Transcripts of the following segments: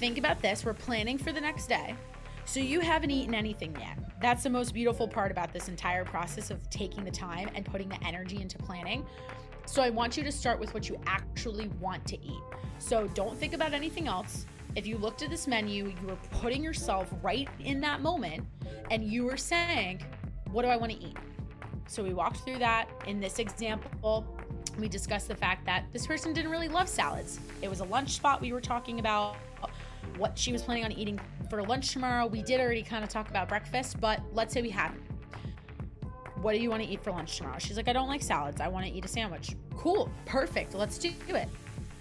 think about this. We're planning for the next day. So you haven't eaten anything yet. That's the most beautiful part about this entire process of taking the time and putting the energy into planning. So I want you to start with what you actually want to eat. So don't think about anything else. If you looked at this menu, you were putting yourself right in that moment and you were saying, What do I want to eat? So we walked through that. In this example, we discussed the fact that this person didn't really love salads. It was a lunch spot we were talking about what she was planning on eating for lunch tomorrow. We did already kind of talk about breakfast, but let's say we hadn't. What do you want to eat for lunch tomorrow? She's like, I don't like salads. I want to eat a sandwich. Cool, perfect. Let's do it.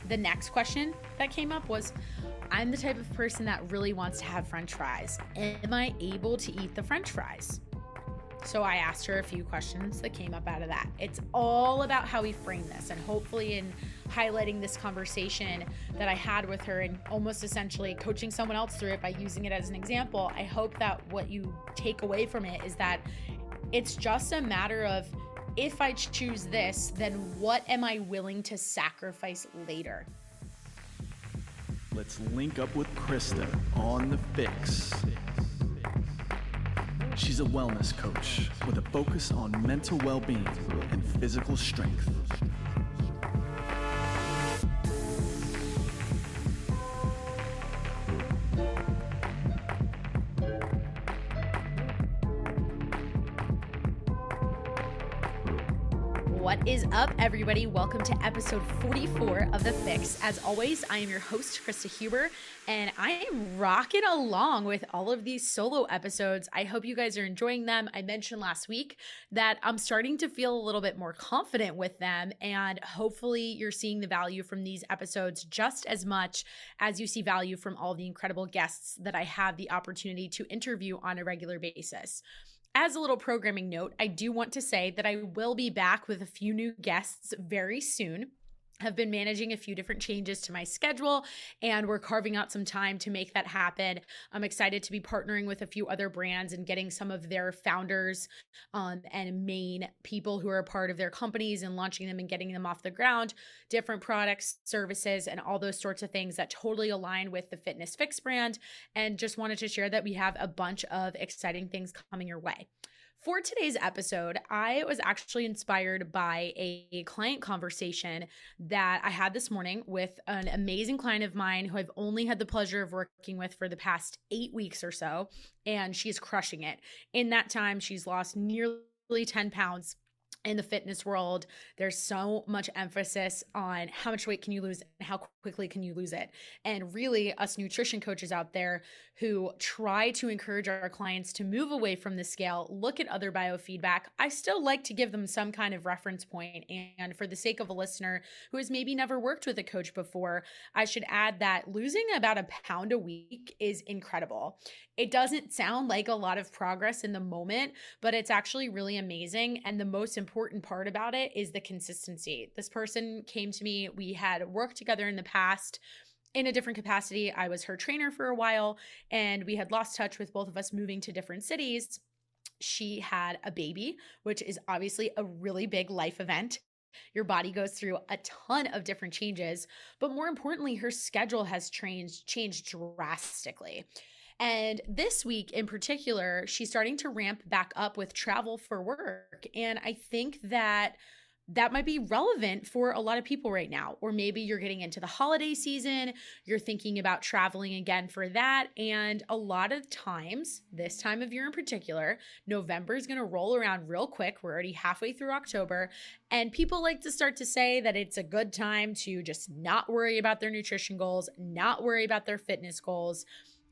The next question that came up was I'm the type of person that really wants to have french fries. Am I able to eat the french fries? So I asked her a few questions that came up out of that. It's all about how we frame this, and hopefully, in highlighting this conversation that I had with her and almost essentially coaching someone else through it by using it as an example, I hope that what you take away from it is that it's just a matter of if I choose this, then what am I willing to sacrifice later? Let's link up with Krysta on the FYX. She's a wellness coach with a focus on mental well being and physical strength. Up, everybody? Welcome to episode 44 of The FYX. As always, I am your host, Krysta Huber, and I am rocking along with all of these solo episodes. I hope you guys are enjoying them. I mentioned last week that I'm starting to feel a little bit more confident with them, and hopefully, you're seeing the value from these episodes just as much as you see value from all the incredible guests that I have the opportunity to interview on a regular basis. As a little programming note, I do want to say that I will be back with a few new guests very soon have been managing a few different changes to my schedule and we're carving out some time to make that happen. I'm excited to be partnering with a few other brands and getting some of their founders um, and main people who are a part of their companies and launching them and getting them off the ground, different products, services, and all those sorts of things that totally align with the Fitness FYX brand. And just wanted to share that we have a bunch of exciting things coming your way. For today's episode, I was actually inspired by a client conversation that I had this morning with an amazing client of mine who I've only had the pleasure of working with for the past eight weeks or so. And she's crushing it. In that time, she's lost nearly 10 pounds in the fitness world, there's so much emphasis on how much weight can you lose and how quickly can you lose it. And really, us nutrition coaches out there who try to encourage our clients to move away from the scale, look at other biofeedback. I still like to give them some kind of reference point. And for the sake of a listener who has maybe never worked with a coach before, I should add that losing about a pound a week is incredible. It doesn't sound like a lot of progress in the moment, but it's actually really amazing. And the most important part about it is the consistency. This person came to me, we had worked together in the past in a different capacity. I was her trainer for a while, and we had lost touch with both of us moving to different cities. She had a baby, which is obviously a really big life event. Your body goes through a ton of different changes, but more importantly, her schedule has changed changed drastically. And this week in particular, she's starting to ramp back up with travel for work. And I think that that might be relevant for a lot of people right now. Or maybe you're getting into the holiday season, you're thinking about traveling again for that. And a lot of times, this time of year in particular, November is going to roll around real quick. We're already halfway through October. And people like to start to say that it's a good time to just not worry about their nutrition goals, not worry about their fitness goals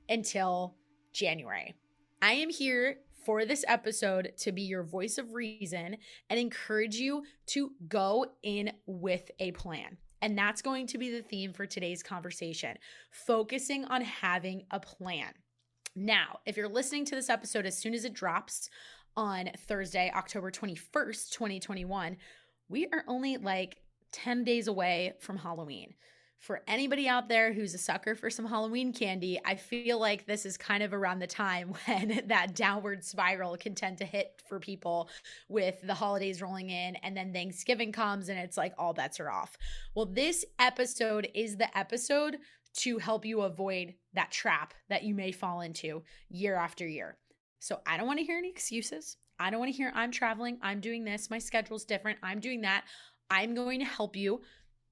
until January. I am here for this episode to be your voice of reason and encourage you to go in with a plan. And that's going to be the theme for today's conversation focusing on having a plan. Now, if you're listening to this episode as soon as it drops on Thursday, October 21st, 2021, we are only like 10 days away from Halloween for anybody out there who's a sucker for some Halloween candy, I feel like this is kind of around the time when that downward spiral can tend to hit for people with the holidays rolling in and then Thanksgiving comes and it's like all bets are off. Well, this episode is the episode to help you avoid that trap that you may fall into year after year. So I don't want to hear any excuses. I don't want to hear I'm traveling, I'm doing this, my schedule's different, I'm doing that. I'm going to help you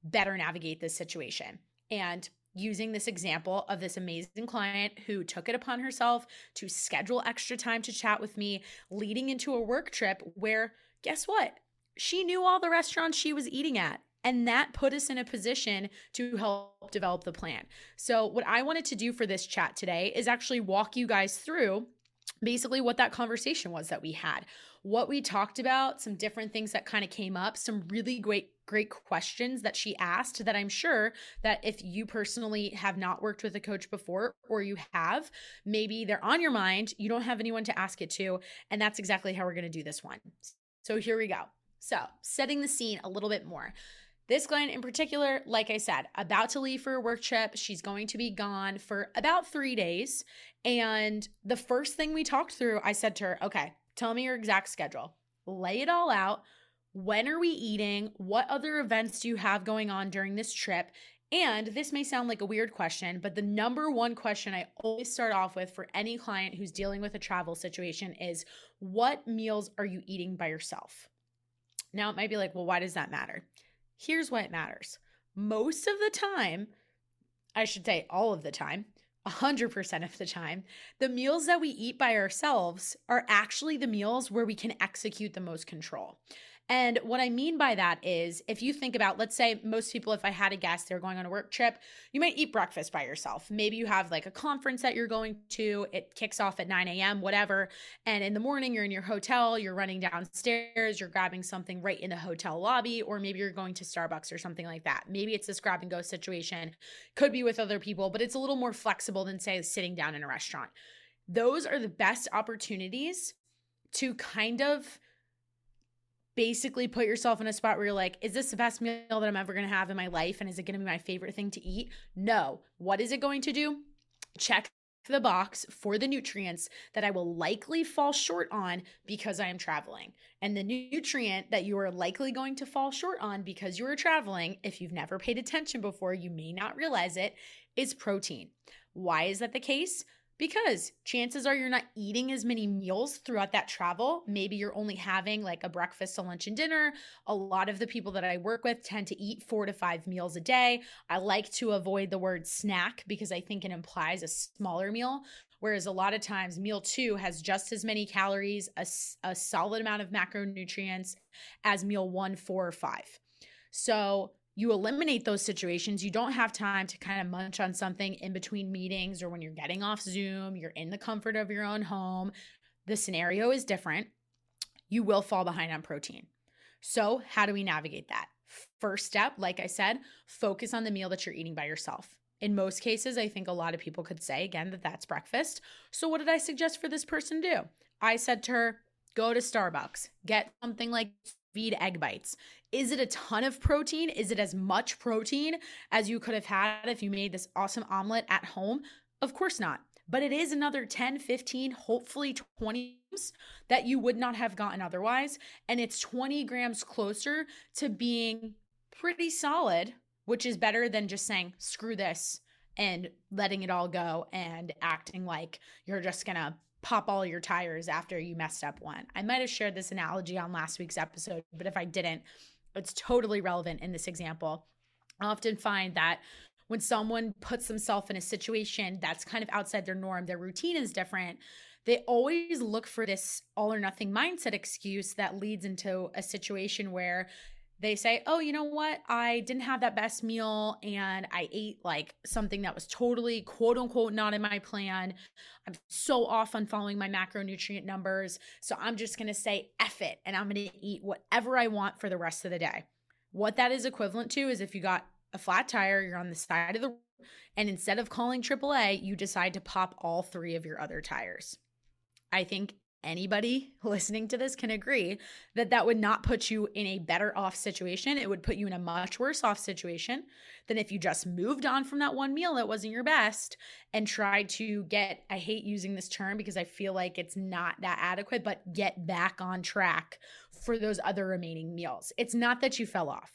better navigate this situation. And using this example of this amazing client who took it upon herself to schedule extra time to chat with me, leading into a work trip where, guess what? She knew all the restaurants she was eating at. And that put us in a position to help develop the plan. So, what I wanted to do for this chat today is actually walk you guys through basically what that conversation was that we had. What we talked about some different things that kind of came up some really great great questions that she asked that i'm sure that if you personally have not worked with a coach before or you have maybe they're on your mind you don't have anyone to ask it to and that's exactly how we're going to do this one. So here we go. So setting the scene a little bit more this client in particular, like I said, about to leave for a work trip. She's going to be gone for about three days. And the first thing we talked through, I said to her, okay, tell me your exact schedule, lay it all out. When are we eating? What other events do you have going on during this trip? And this may sound like a weird question, but the number one question I always start off with for any client who's dealing with a travel situation is what meals are you eating by yourself? Now, it might be like, well, why does that matter? Here's why it matters. Most of the time, I should say all of the time, 100% of the time, the meals that we eat by ourselves are actually the meals where we can execute the most control. And what I mean by that is if you think about, let's say most people, if I had a guest, they're going on a work trip, you might eat breakfast by yourself. Maybe you have like a conference that you're going to, it kicks off at 9 a.m., whatever. And in the morning, you're in your hotel, you're running downstairs, you're grabbing something right in the hotel lobby, or maybe you're going to Starbucks or something like that. Maybe it's this grab and go situation, could be with other people, but it's a little more flexible than, say, sitting down in a restaurant. Those are the best opportunities to kind of basically put yourself in a spot where you're like, is this the best meal that I'm ever going to have in my life? And is it going to be my favorite thing to eat? No. What is it going to do? Check the box for the nutrients that I will likely fall short on because I am traveling. And the nutrient that you are likely going to fall short on because you are traveling, if you've never paid attention before, you may not realize it, is protein. Why is that the case? Because chances are you're not eating as many meals throughout that travel. Maybe you're only having like a breakfast, a lunch, and dinner. A lot of the people that I work with tend to eat four to five meals a day. I like to avoid the word snack because I think it implies a smaller meal. Whereas a lot of times, meal two has just as many calories, a, a solid amount of macronutrients as meal one, four, or five. So you eliminate those situations. You don't have time to kind of munch on something in between meetings or when you're getting off Zoom, you're in the comfort of your own home. The scenario is different. You will fall behind on protein. So, how do we navigate that? First step, like I said, focus on the meal that you're eating by yourself. In most cases, I think a lot of people could say again that that's breakfast. So, what did I suggest for this person to do? I said to her, go to Starbucks, get something like feed egg bites. Is it a ton of protein? Is it as much protein as you could have had if you made this awesome omelet at home? Of course not. But it is another 10, 15, hopefully 20 grams that you would not have gotten otherwise. And it's 20 grams closer to being pretty solid, which is better than just saying, screw this and letting it all go and acting like you're just gonna pop all your tires after you messed up one. I might have shared this analogy on last week's episode, but if I didn't, it's totally relevant in this example. I often find that when someone puts themselves in a situation that's kind of outside their norm, their routine is different, they always look for this all or nothing mindset excuse that leads into a situation where they say, Oh, you know what? I didn't have that best meal and I ate like something that was totally quote unquote not in my plan. I'm so off on following my macronutrient numbers. So I'm just going to say F it and I'm going to eat whatever I want for the rest of the day. What that is equivalent to is if you got a flat tire, you're on the side of the road, and instead of calling AAA, you decide to pop all three of your other tires. I think anybody listening to this can agree that that would not put you in a better off situation. It would put you in a much worse off situation than if you just moved on from that one meal that wasn't your best and tried to get, I hate using this term because I feel like it's not that adequate, but get back on track for those other remaining meals. It's not that you fell off.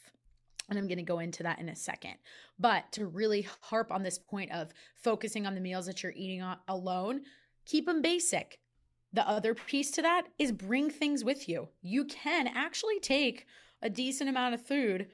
And I'm going to go into that in a second. But to really harp on this point of focusing on the meals that you're eating alone, keep them basic. The other piece to that is bring things with you. You can actually take a decent amount of food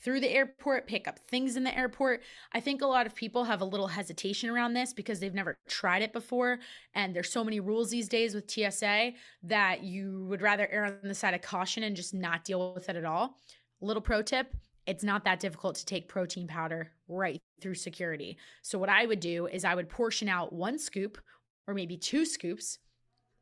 through the airport, pick up things in the airport. I think a lot of people have a little hesitation around this because they've never tried it before. And there's so many rules these days with TSA that you would rather err on the side of caution and just not deal with it at all. Little pro tip it's not that difficult to take protein powder right through security. So, what I would do is I would portion out one scoop or maybe two scoops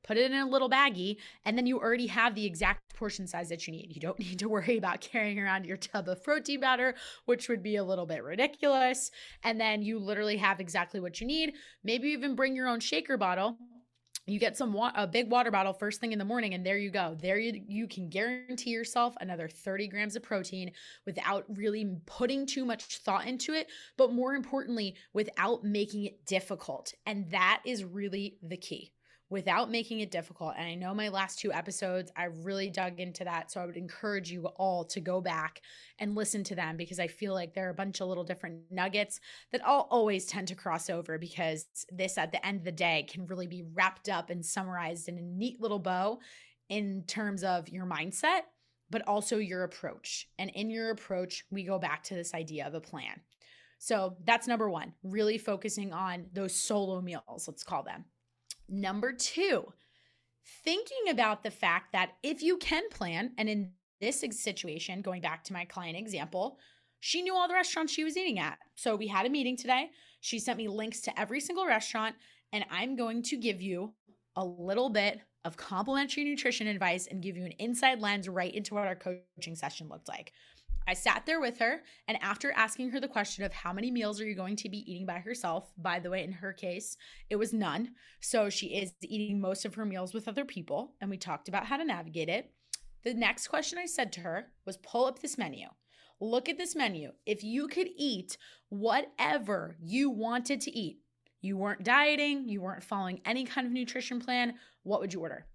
put it in a little baggie, and then you already have the exact portion size that you need. You don't need to worry about carrying around your tub of protein powder, which would be a little bit ridiculous. And then you literally have exactly what you need. Maybe even bring your own shaker bottle you get some wa- a big water bottle first thing in the morning and there you go there you you can guarantee yourself another 30 grams of protein without really putting too much thought into it but more importantly without making it difficult and that is really the key without making it difficult. And I know my last two episodes, I really dug into that. So I would encourage you all to go back and listen to them because I feel like there are a bunch of little different nuggets that all always tend to cross over because this, at the end of the day, can really be wrapped up and summarized in a neat little bow in terms of your mindset, but also your approach. And in your approach, we go back to this idea of a plan. So that's number one, really focusing on those solo meals, let's call them. Number two, thinking about the fact that if you can plan, and in this situation, going back to my client example, she knew all the restaurants she was eating at. So we had a meeting today. She sent me links to every single restaurant, and I'm going to give you a little bit of complimentary nutrition advice and give you an inside lens right into what our coaching session looked like. I sat there with her, and after asking her the question of how many meals are you going to be eating by herself, by the way, in her case, it was none. So she is eating most of her meals with other people, and we talked about how to navigate it. The next question I said to her was pull up this menu. Look at this menu. If you could eat whatever you wanted to eat, you weren't dieting, you weren't following any kind of nutrition plan, what would you order?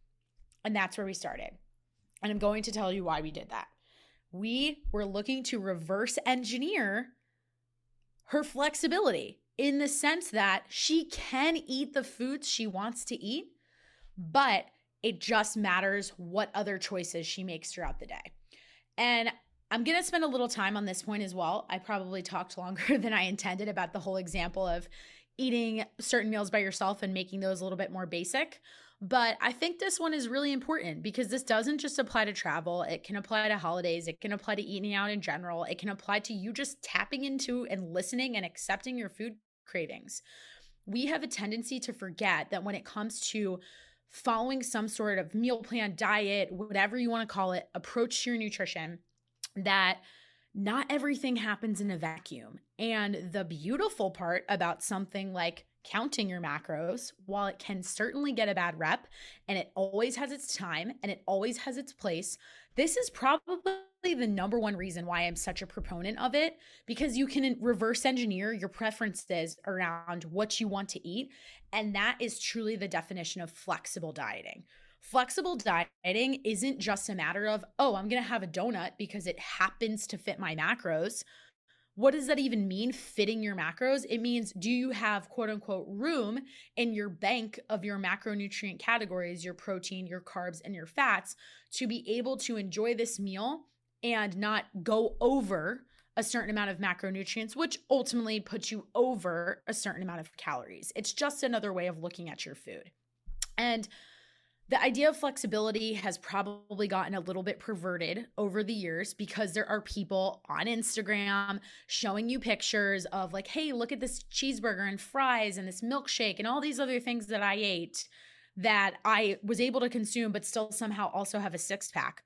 And that's where we started. And I'm going to tell you why we did that we were looking to reverse engineer her flexibility in the sense that she can eat the foods she wants to eat, but it just matters what other choices she makes throughout the day. And I'm going to spend a little time on this point as well. I probably talked longer than I intended about the whole example of eating certain meals by yourself and making those a little bit more basic. But I think this one is really important because this doesn't just apply to travel. It can apply to holidays. It can apply to eating out in general. It can apply to you just tapping into and listening and accepting your food cravings. We have a tendency to forget that when it comes to following some sort of meal plan, diet, whatever you want to call it, approach to your nutrition, that not everything happens in a vacuum. And the beautiful part about something like counting your macros, while it can certainly get a bad rep and it always has its time and it always has its place, this is probably the number one reason why I'm such a proponent of it because you can reverse engineer your preferences around what you want to eat. And that is truly the definition of flexible dieting. Flexible dieting isn't just a matter of, oh, I'm going to have a donut because it happens to fit my macros what does that even mean fitting your macros? It means do you have quote unquote room in your bank of your macronutrient categories your protein your carbs and your fats to be able to enjoy this meal and not go over a certain amount of macronutrients which ultimately puts you over a certain amount of calories? It's just another way of looking at your food. And the idea of flexibility has probably gotten a little bit perverted over the years because there are people on Instagram showing you pictures of, like, hey, look at this cheeseburger and fries and this milkshake and all these other things that I ate that I was able to consume, but still somehow also have a six pack.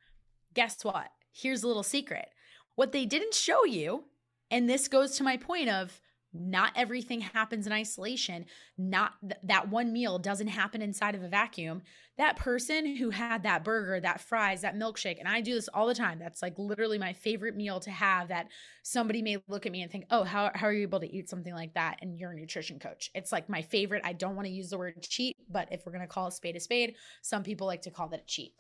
Guess what? Here's a little secret. What they didn't show you, and this goes to my point of not everything happens in isolation. Not th- that one meal doesn't happen inside of a vacuum. That person who had that burger, that fries, that milkshake, and I do this all the time. That's like literally my favorite meal to have that somebody may look at me and think, oh, how, how are you able to eat something like that? And you're a nutrition coach. It's like my favorite. I don't want to use the word cheat, but if we're going to call a spade a spade, some people like to call that a cheat.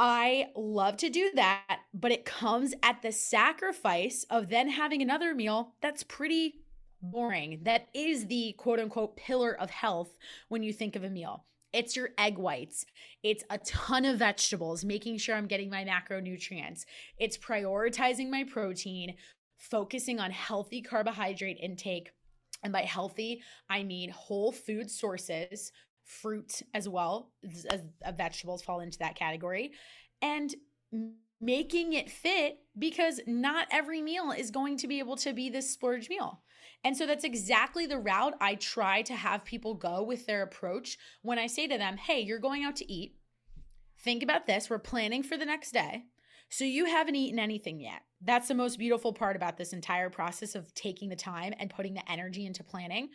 I love to do that, but it comes at the sacrifice of then having another meal that's pretty boring. That is the quote unquote pillar of health when you think of a meal. It's your egg whites. It's a ton of vegetables, making sure I'm getting my macronutrients. It's prioritizing my protein, focusing on healthy carbohydrate intake. And by healthy, I mean whole food sources, fruit as well as, uh, vegetables fall into that category. And making it fit because not every meal is going to be able to be this splurge meal. And so that's exactly the route I try to have people go with their approach when I say to them, hey, you're going out to eat. Think about this. We're planning for the next day. So you haven't eaten anything yet. That's the most beautiful part about this entire process of taking the time and putting the energy into planning.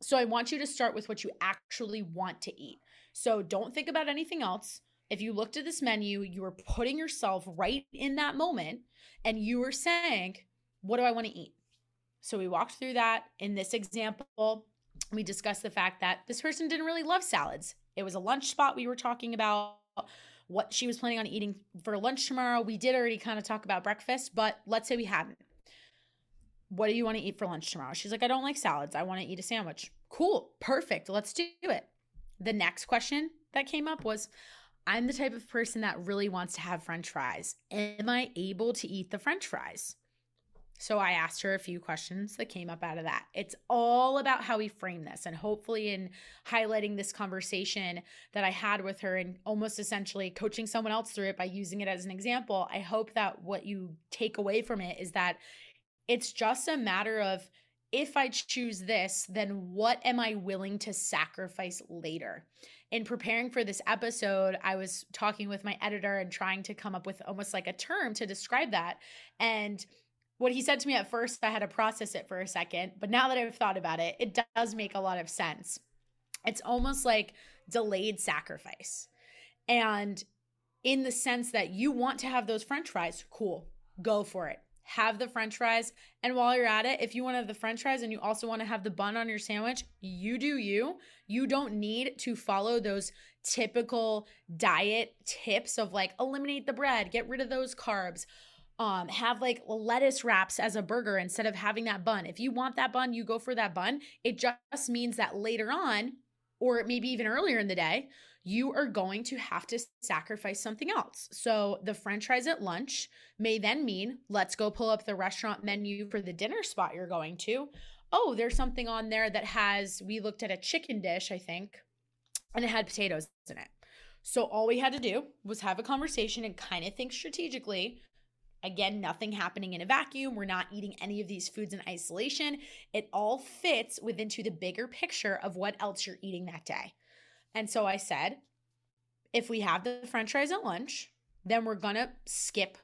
So I want you to start with what you actually want to eat. So don't think about anything else. If you looked at this menu, you were putting yourself right in that moment and you were saying, What do I want to eat? So we walked through that. In this example, we discussed the fact that this person didn't really love salads. It was a lunch spot we were talking about what she was planning on eating for lunch tomorrow. We did already kind of talk about breakfast, but let's say we hadn't. What do you want to eat for lunch tomorrow? She's like, I don't like salads. I want to eat a sandwich. Cool. Perfect. Let's do it. The next question that came up was I'm the type of person that really wants to have french fries. Am I able to eat the french fries? So I asked her a few questions that came up out of that. It's all about how we frame this. And hopefully, in highlighting this conversation that I had with her and almost essentially coaching someone else through it by using it as an example, I hope that what you take away from it is that it's just a matter of if I choose this, then what am I willing to sacrifice later? In preparing for this episode, I was talking with my editor and trying to come up with almost like a term to describe that. And what he said to me at first, I had to process it for a second, but now that I've thought about it, it does make a lot of sense. It's almost like delayed sacrifice. And in the sense that you want to have those french fries, cool, go for it. Have the french fries. And while you're at it, if you want to have the french fries and you also want to have the bun on your sandwich, you do you. You don't need to follow those typical diet tips of like eliminate the bread, get rid of those carbs, um, have like lettuce wraps as a burger instead of having that bun. If you want that bun, you go for that bun. It just means that later on, or maybe even earlier in the day, you are going to have to sacrifice something else. So the french fries at lunch may then mean let's go pull up the restaurant menu for the dinner spot you're going to. Oh, there's something on there that has, we looked at a chicken dish, I think, and it had potatoes in it. So all we had to do was have a conversation and kind of think strategically Again, nothing happening in a vacuum. We're not eating any of these foods in isolation. It all fits within to the bigger picture of what else you're eating that day. And so I said, if we have the french fries at lunch, then we're to skip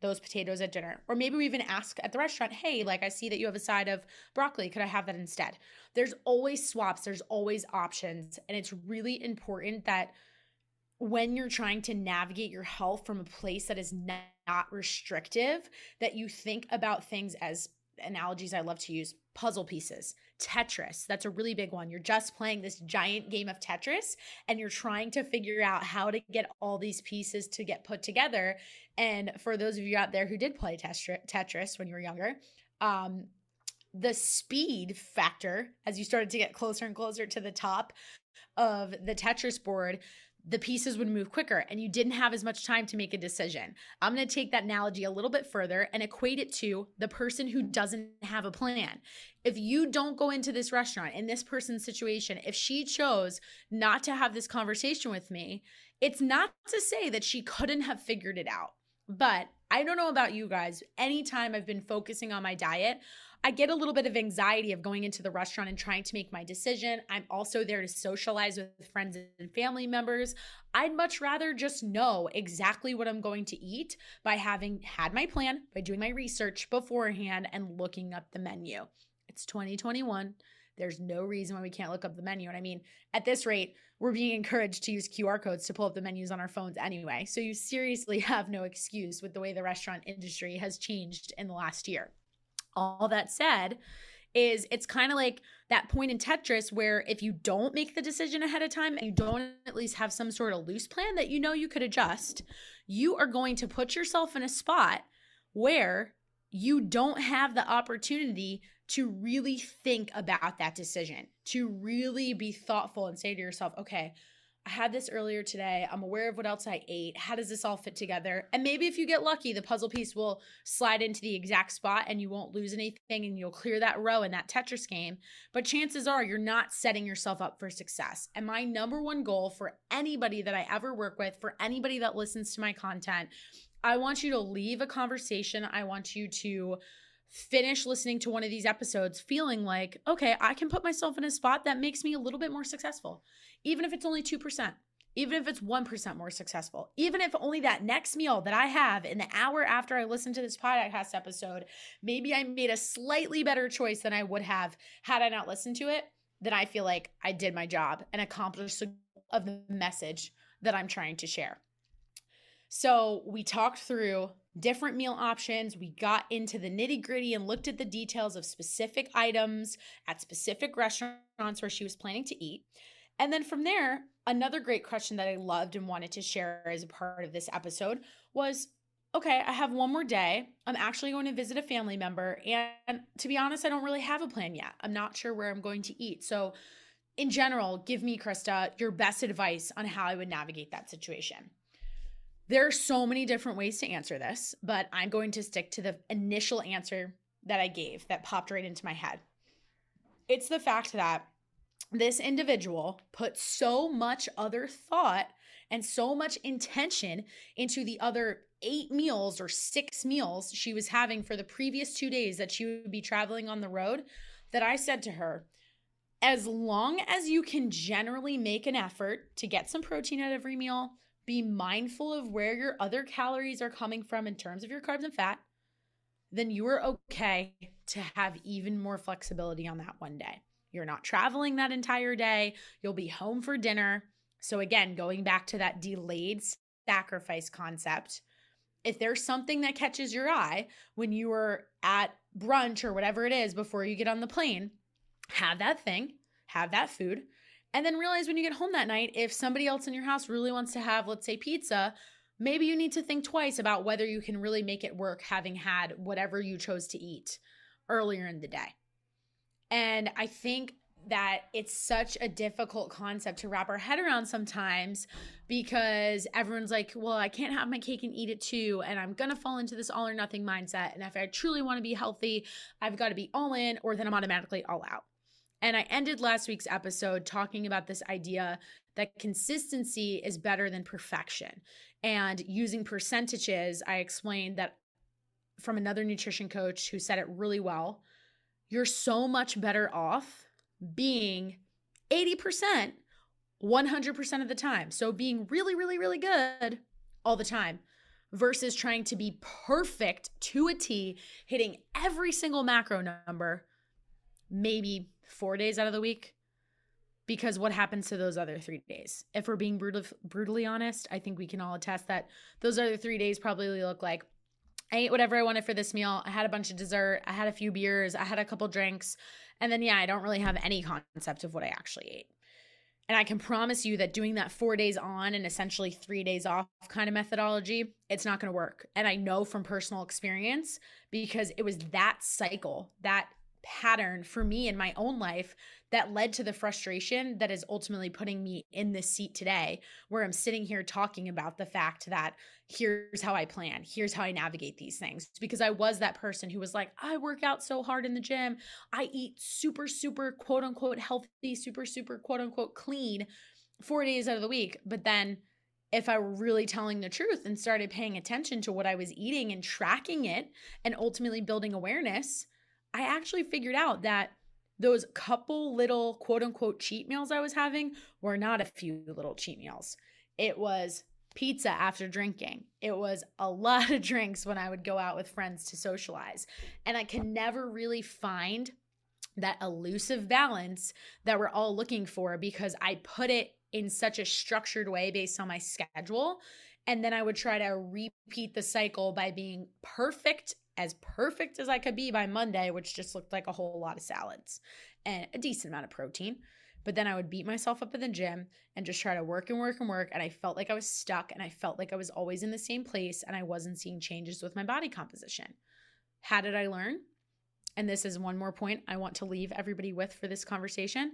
those potatoes at dinner. Or maybe we even ask at the restaurant, hey, like I see that you have a side of broccoli. Could I have that instead? There's always swaps, there's always options. And it's really important that when you're trying to navigate your health from a place that is not restrictive, that you think about things as analogies I love to use puzzle pieces, Tetris. That's a really big one. You're just playing this giant game of Tetris and you're trying to figure out how to get all these pieces to get put together. And for those of you out there who did play Tetris when you were younger, um, the speed factor as you started to get closer and closer to the top of the Tetris board the pieces would move quicker and you didn't have as much time to make a decision. I'm going to take that analogy a little bit further and equate it to the person who doesn't have a plan. If you don't go into this restaurant in this person's situation, if she chose not to have this conversation with me, it's not to say that she couldn't have figured it out. But I don't know about you guys. Anytime I've been focusing on my diet, I get a little bit of anxiety of going into the restaurant and trying to make my decision. I'm also there to socialize with friends and family members. I'd much rather just know exactly what I'm going to eat by having had my plan, by doing my research beforehand and looking up the menu. It's 2021. There's no reason why we can't look up the menu. And I mean, at this rate, we're being encouraged to use QR codes to pull up the menus on our phones anyway. So you seriously have no excuse with the way the restaurant industry has changed in the last year. All that said, is it's kind of like that point in Tetris where if you don't make the decision ahead of time and you don't at least have some sort of loose plan that you know you could adjust, you are going to put yourself in a spot where you don't have the opportunity to really think about that decision, to really be thoughtful and say to yourself, okay, I had this earlier today. I'm aware of what else I ate. How does this all fit together? And maybe if you get lucky, the puzzle piece will slide into the exact spot and you won't lose anything and you'll clear that row in that Tetris game. But chances are you're not setting yourself up for success. And my number one goal for anybody that I ever work with, for anybody that listens to my content, I want you to leave a conversation. I want you to finish listening to one of these episodes feeling like, okay, I can put myself in a spot that makes me a little bit more successful, even if it's only 2%, even if it's 1% more successful, even if only that next meal that I have in the hour after I listen to this podcast episode, maybe I made a slightly better choice than I would have had I not listened to it, then I feel like I did my job and accomplished the of the message that I'm trying to share. So we talked through different meal options. We got into the nitty gritty and looked at the details of specific items at specific restaurants where she was planning to eat. And then from there, another great question that I loved and wanted to share as a part of this episode was okay, I have one more day. I'm actually going to visit a family member. And to be honest, I don't really have a plan yet. I'm not sure where I'm going to eat. So, in general, give me, Krysta, your best advice on how I would navigate that situation. There are so many different ways to answer this, but I'm going to stick to the initial answer that I gave that popped right into my head. It's the fact that this individual put so much other thought and so much intention into the other eight meals or six meals she was having for the previous two days that she would be traveling on the road that I said to her, as long as you can generally make an effort to get some protein at every meal, be mindful of where your other calories are coming from in terms of your carbs and fat, then you are okay to have even more flexibility on that one day. You're not traveling that entire day, you'll be home for dinner. So, again, going back to that delayed sacrifice concept, if there's something that catches your eye when you are at brunch or whatever it is before you get on the plane, have that thing, have that food, and then realize when you get home that night, if somebody else in your house really wants to have, let's say, pizza, maybe you need to think twice about whether you can really make it work having had whatever you chose to eat earlier in the day. And I think that it's such a difficult concept to wrap our head around sometimes because everyone's like, well, I can't have my cake and eat it too. And I'm going to fall into this all or nothing mindset. And if I truly want to be healthy, I've got to be all in or then I'm automatically all out. And I ended last week's episode talking about this idea that consistency is better than perfection. And using percentages, I explained that from another nutrition coach who said it really well. You're so much better off being 80% 100% of the time. So being really, really, really good all the time versus trying to be perfect to a T, hitting every single macro number maybe four days out of the week because what happens to those other three days? If we're being brutal, brutally honest, I think we can all attest that those other three days probably look like I ate whatever I wanted for this meal. I had a bunch of dessert. I had a few beers. I had a couple drinks. And then, yeah, I don't really have any concept of what I actually ate. And I can promise you that doing that four days on and essentially three days off kind of methodology, it's not going to work. And I know from personal experience because it was that cycle, that pattern for me in my own life that led to the frustration that is ultimately putting me in this seat today, where I'm sitting here talking about the fact that here's how I plan, here's how I navigate these things. Because I was that person who was like, I work out so hard in the gym, I eat super, super quote unquote healthy, super, super quote unquote clean four days out of the week. But then if I were really telling the truth and started paying attention to what I was eating and tracking it and ultimately building awareness, I actually figured out that those couple little quote unquote cheat meals I was having were not a few little cheat meals. It was pizza after drinking. It was a lot of drinks when I would go out with friends to socialize. And I can never really find that elusive balance that we're all looking for because I put it in such a structured way based on my schedule. And then I would try to repeat the cycle by being perfect as perfect as I could be by Monday, which just looked like a whole lot of salads and a decent amount of protein. But then I would beat myself up in the gym and just try to work and work and work. And I felt like I was stuck and I felt like I was always in the same place and I wasn't seeing changes with my body composition. How did I learn? And this is one more point I want to leave everybody with for this conversation.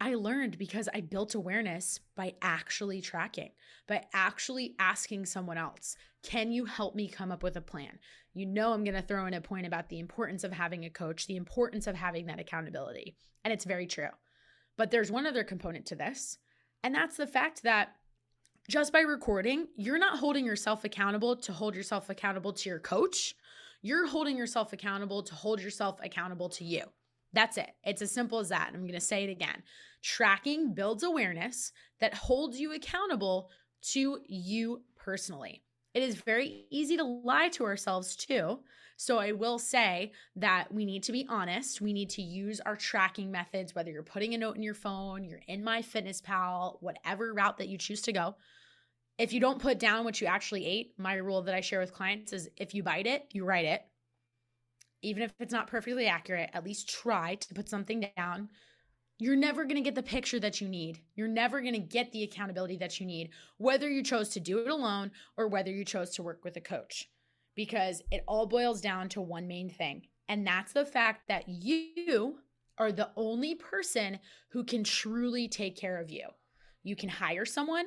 I learned because I built awareness by actually tracking, by actually asking someone else, can you help me come up with a plan? You know, I'm going to throw in a point about the importance of having a coach, the importance of having that accountability. And it's very true. But there's one other component to this, and that's the fact that just by recording, you're not holding yourself accountable to hold yourself accountable to your coach. You're holding yourself accountable to hold yourself accountable to you. That's it. It's as simple as that. I'm going to say it again. Tracking builds awareness that holds you accountable to you personally. It is very easy to lie to ourselves too. So I will say that we need to be honest. We need to use our tracking methods, whether you're putting a note in your phone, you're in MyFitnessPal, whatever route that you choose to go. If you don't put down what you actually ate, my rule that I share with clients is if you bite it, you write it. Even if it's not perfectly accurate, at least try to put something down you're never going to get the picture that you need. You're never going to get the accountability that you need, whether you chose to do it alone or whether you chose to work with a coach, because it all boils down to one main thing. And that's the fact that you are the only person who can truly take care of you. You can hire someone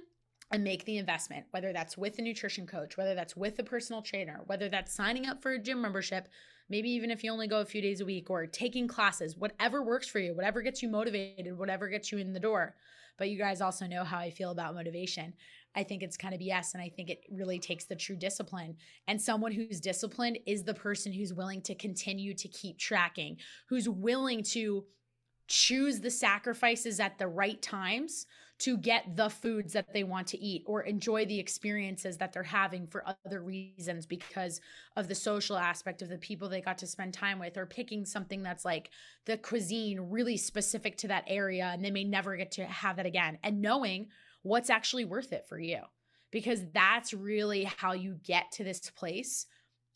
and make the investment, whether that's with a nutrition coach, whether that's with a personal trainer, whether that's signing up for a gym membership maybe even if you only go a few days a week or taking classes, whatever works for you, whatever gets you motivated, whatever gets you in the door. But you guys also know how I feel about motivation. I think it's kind of BS. And I think it really takes the true discipline. And someone who's disciplined is the person who's willing to continue to keep tracking, who's willing to choose the sacrifices at the right times to get the foods that they want to eat or enjoy the experiences that they're having for other reasons because of the social aspect of the people they got to spend time with or picking something that's like the cuisine really specific to that area and they may never get to have that again and knowing what's actually worth it for you because that's really how you get to this place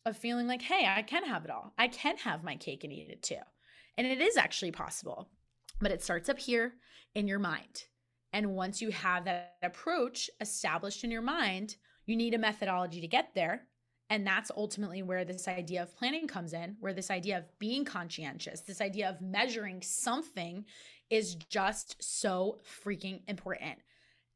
of feeling like hey I can have it all. I can have my cake and eat it too. And it is actually possible but it starts up here in your mind and once you have that approach established in your mind, you need a methodology to get there. And that's ultimately where this idea of planning comes in, where this idea of being conscientious, this idea of measuring something is just so freaking important.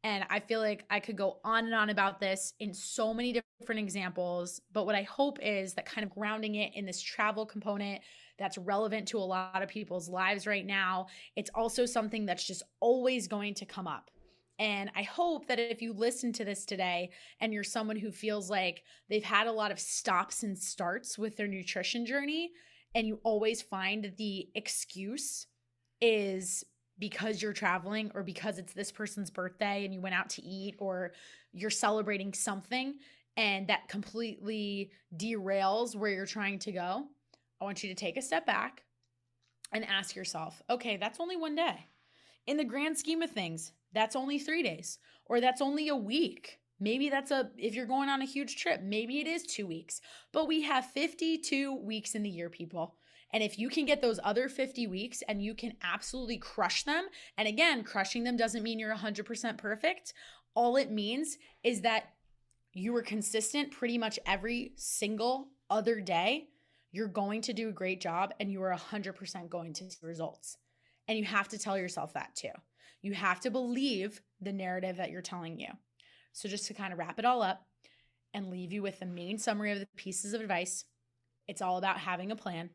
And I feel like I could go on and on about this in so many different examples. But what I hope is that kind of grounding it in this travel component, that's relevant to a lot of people's lives right now. It's also something that's just always going to come up. And I hope that if you listen to this today and you're someone who feels like they've had a lot of stops and starts with their nutrition journey, and you always find the excuse is because you're traveling or because it's this person's birthday and you went out to eat or you're celebrating something and that completely derails where you're trying to go. I want you to take a step back and ask yourself, okay, that's only one day. In the grand scheme of things, that's only three days, or that's only a week. Maybe that's a, if you're going on a huge trip, maybe it is two weeks, but we have 52 weeks in the year, people. And if you can get those other 50 weeks and you can absolutely crush them, and again, crushing them doesn't mean you're 100% perfect. All it means is that you were consistent pretty much every single other day you're going to do a great job and you are 100% going to see results. And you have to tell yourself that too. You have to believe the narrative that you're telling you. So, just to kind of wrap it all up and leave you with the main summary of the pieces of advice, it's all about having a plan.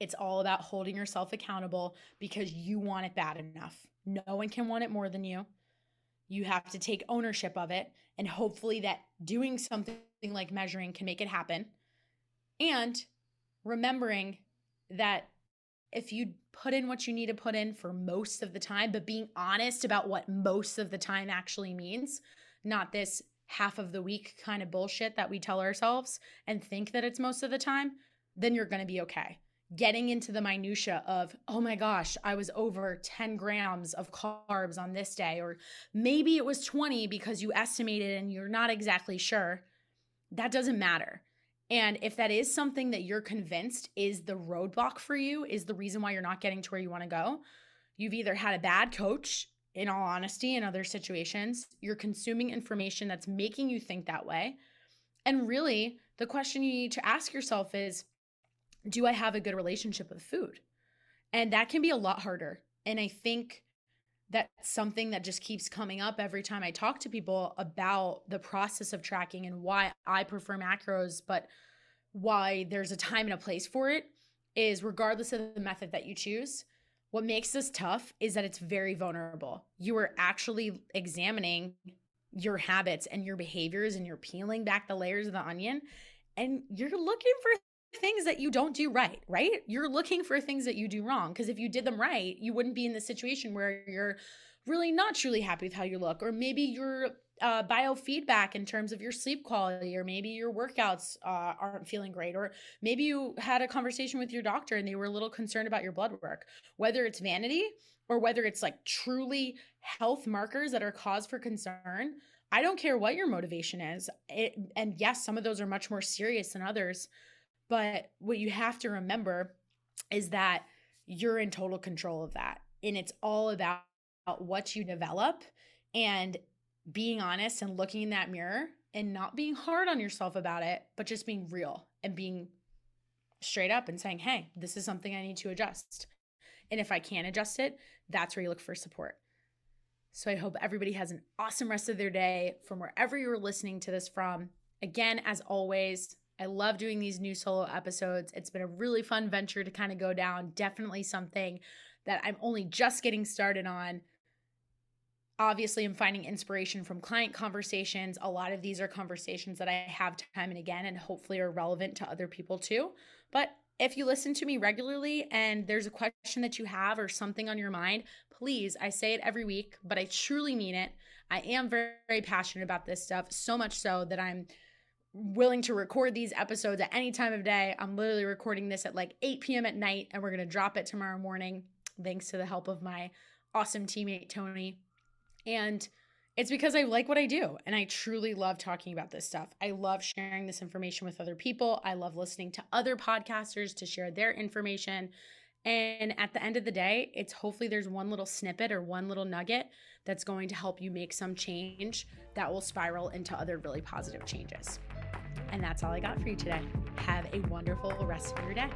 It's all about holding yourself accountable because you want it bad enough. No one can want it more than you. You have to take ownership of it, and hopefully, that doing something like measuring can make it happen. And remembering that if you put in what you need to put in for most of the time, but being honest about what most of the time actually means, not this half of the week kind of bullshit that we tell ourselves and think that it's most of the time, then you're going to be okay. Getting into the minutia of, oh my gosh, I was over 10 grams of carbs on this day, or maybe it was 20 because you estimated and you're not exactly sure. That doesn't matter And if that is something that you're convinced is the roadblock for you, is the reason why you're not getting to where you want to go, you've either had a bad coach, in all honesty, in other situations, you're consuming information that's making you think that way. And really, the question you need to ask yourself is Do I have a good relationship with food? And that can be a lot harder. And I think that's something that just keeps coming up every time I talk to people about the process of tracking and why I prefer macros, but why there's a time and a place for it is regardless of the method that you choose. What makes this tough is that it's very vulnerable. You are actually examining your habits and your behaviors and you're peeling back the layers of the onion and you're looking for things that you don't do right, right? You're looking for things that you do wrong. Because if you did them right, you wouldn't be in the situation where you're really not truly happy with how you look, or maybe your uh, biofeedback in terms of your sleep quality, or maybe your workouts uh, aren't feeling great, or maybe you had a conversation with your doctor and they were a little concerned about your blood work. Whether it's vanity or whether it's like truly health markers that are cause for concern, I don't care what your motivation is. It, and yes, some of those are much more serious than others. But what you have to remember is that you're in total control of that. And it's all about what you develop and being honest and looking in that mirror and not being hard on yourself about it, but just being real and being straight up and saying, hey, this is something I need to adjust. And if I can't adjust it, that's where you look for support. So I hope everybody has an awesome rest of their day from wherever you're listening to this from. Again, as always, I love doing these new solo episodes. It's been a really fun venture to kind of go down. Definitely something that I'm only just getting started on. Obviously, I'm finding inspiration from client conversations. A lot of these are conversations that I have time and again, and hopefully are relevant to other people too. But if you listen to me regularly and there's a question that you have or something on your mind, please, I say it every week, but I truly mean it. I am very, very passionate about this stuff, so much so that I'm willing to record these episodes at any time of day. I'm literally recording this at like 8 p.m. at night, and we're going to drop it tomorrow morning, thanks to the help of my awesome teammate, Tony. And it's because I like what I do and I truly love talking about this stuff. I love sharing this information with other people. I love listening to other podcasters to share their information. And at the end of the day, it's hopefully there's one little snippet or one little nugget that's going to help you make some change that will spiral into other really positive changes. And that's all I got for you today. Have a wonderful rest of your day.